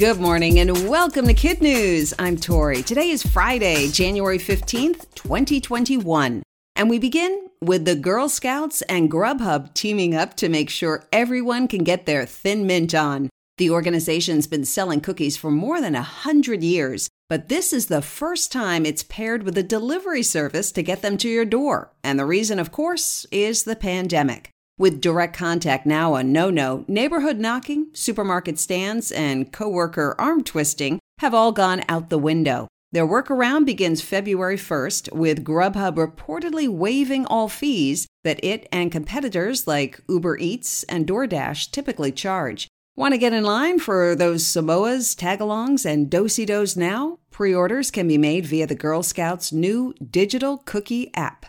Good morning and welcome to Kid News. I'm Tori. Today is Friday, January 15th, 2021. And we begin with the Girl Scouts and Grubhub teaming up to make sure everyone can get their thin mint on. The organization's been selling cookies for more than a hundred years, but this is the first time it's paired with a delivery service to get them to your door. And the reason, of course, is the pandemic. With direct contact now a no no, neighborhood knocking, supermarket stands, and coworker arm twisting have all gone out the window. Their workaround begins February 1st, with Grubhub reportedly waiving all fees that it and competitors like Uber Eats and DoorDash typically charge. Want to get in line for those Samoas, tagalongs, and do-si-dos now? Pre-orders can be made via the Girl Scouts' new digital cookie app.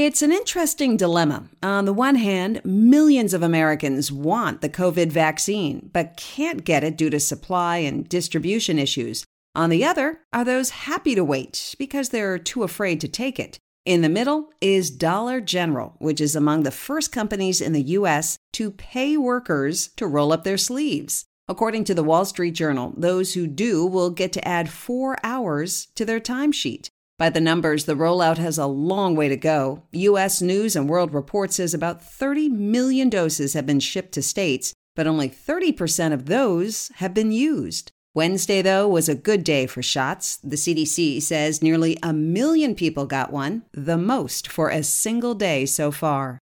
It's an interesting dilemma. On the one hand, millions of Americans want the COVID vaccine, but can't get it due to supply and distribution issues. On the other are those happy to wait because they're too afraid to take it. In the middle is Dollar General, which is among the first companies in the U.S. to pay workers to roll up their sleeves. According to the Wall Street Journal, those who do will get to add four hours to their timesheet. By the numbers, the rollout has a long way to go. U.S. News and World Report says about 30 million doses have been shipped to states, but only 30% of those have been used. Wednesday, though, was a good day for shots. The CDC says nearly a million people got one, the most for a single day so far.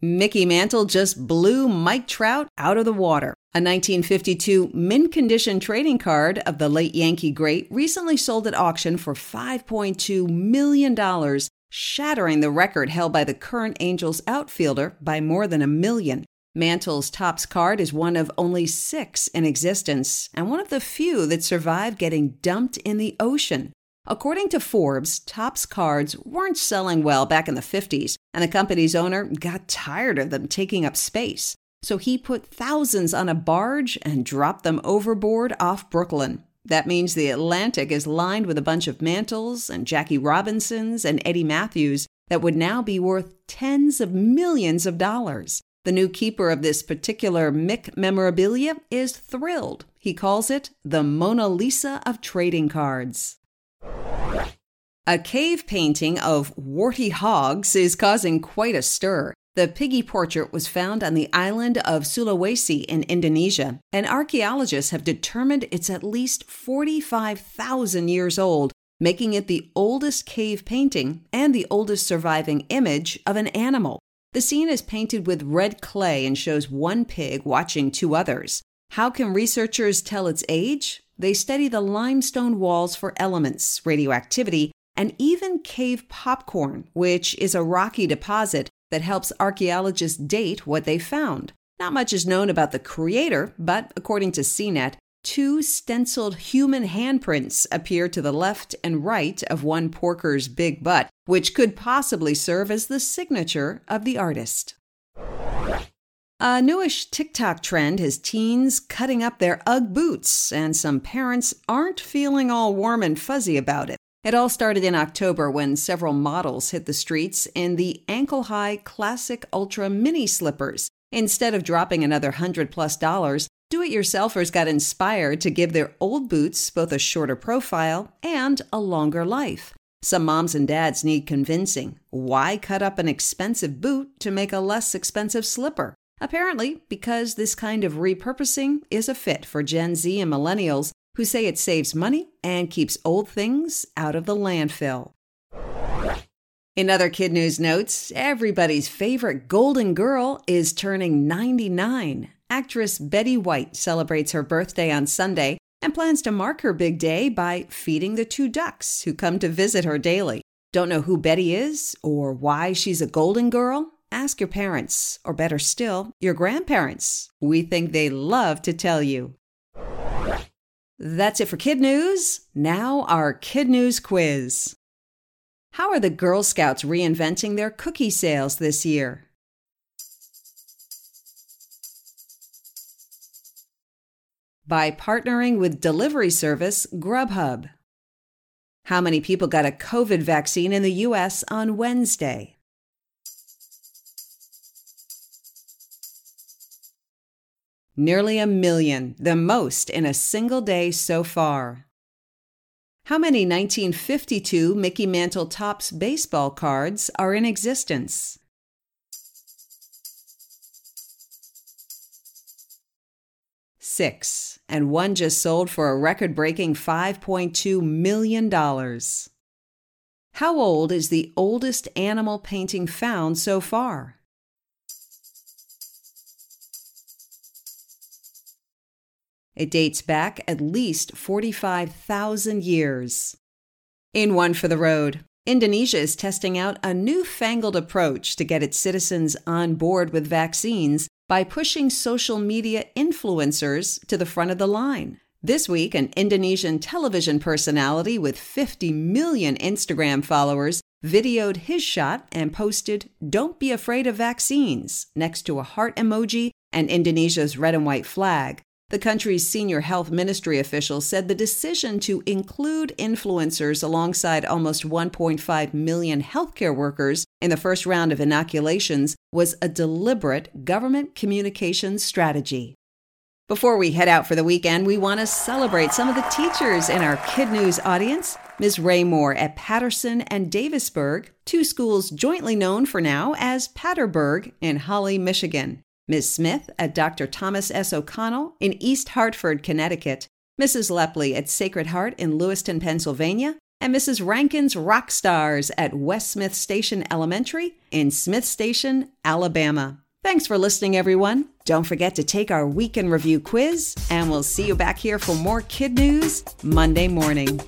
Mickey Mantle just blew Mike Trout out of the water. A 1952 mint condition trading card of the late Yankee great recently sold at auction for $5.2 million, shattering the record held by the current Angels outfielder by more than a million. Mantle's Topps card is one of only six in existence and one of the few that survived getting dumped in the ocean. According to Forbes, Topps cards weren't selling well back in the 50s, and the company's owner got tired of them taking up space. So he put thousands on a barge and dropped them overboard off Brooklyn. That means the Atlantic is lined with a bunch of Mantles and Jackie Robinsons and Eddie Mathews that would now be worth tens of millions of dollars. The new keeper of this particular Mick memorabilia is thrilled. He calls it the Mona Lisa of trading cards. A cave painting of warty hogs is causing quite a stir. The piggy portrait was found on the island of Sulawesi in Indonesia, and archaeologists have determined it's at least 45,000 years old, making it the oldest cave painting and the oldest surviving image of an animal. The scene is painted with red clay and shows one pig watching two others. How can researchers tell its age? They study the limestone walls for elements, radioactivity, and even cave popcorn, which is a rocky deposit that helps archaeologists date what they found. Not much is known about the creator, but according to CNET, two stenciled human handprints appear to the left and right of one porker's big butt, which could possibly serve as the signature of the artist. A newish TikTok trend has teens cutting up their Ugg boots, and some parents aren't feeling all warm and fuzzy about it. It all started in October when several models hit the streets in the ankle high classic ultra mini slippers. Instead of dropping another hundred plus dollars, do it yourselfers got inspired to give their old boots both a shorter profile and a longer life. Some moms and dads need convincing. Why cut up an expensive boot to make a less expensive slipper? Apparently, because this kind of repurposing is a fit for Gen Z and millennials who say it saves money and keeps old things out of the landfill. In other kid news notes, everybody's favorite golden girl is turning 99. Actress Betty White celebrates her birthday on Sunday and plans to mark her big day by feeding the two ducks who come to visit her daily. Don't know who Betty is or why she's a golden girl? Ask your parents, or better still, your grandparents. We think they love to tell you. That's it for Kid News. Now, our Kid News quiz. How are the Girl Scouts reinventing their cookie sales this year? By partnering with delivery service Grubhub. How many people got a COVID vaccine in the U.S. on Wednesday? Nearly a million, the most in a single day so far. How many 1952 Mickey Mantle Topps baseball cards are in existence? Six, and one just sold for a record breaking $5.2 million. How old is the oldest animal painting found so far? It dates back at least 45,000 years. In One for the Road, Indonesia is testing out a newfangled approach to get its citizens on board with vaccines by pushing social media influencers to the front of the line. This week, an Indonesian television personality with 50 million Instagram followers videoed his shot and posted, Don't be afraid of vaccines, next to a heart emoji and Indonesia's red and white flag. The country's senior health ministry official said the decision to include influencers alongside almost 1.5 million healthcare workers in the first round of inoculations was a deliberate government communications strategy. Before we head out for the weekend, we want to celebrate some of the teachers in our Kid News audience. Ms. Ray Moore at Patterson and Davisburg, two schools jointly known for now as Patterburg in Holly, Michigan. Ms. Smith at Dr. Thomas S. O'Connell in East Hartford, Connecticut, Mrs. Lepley at Sacred Heart in Lewiston, Pennsylvania, and Mrs. Rankin's Rock Stars at West Smith Station Elementary in Smith Station, Alabama. Thanks for listening, everyone. Don't forget to take our weekend review quiz, and we'll see you back here for more kid news Monday morning.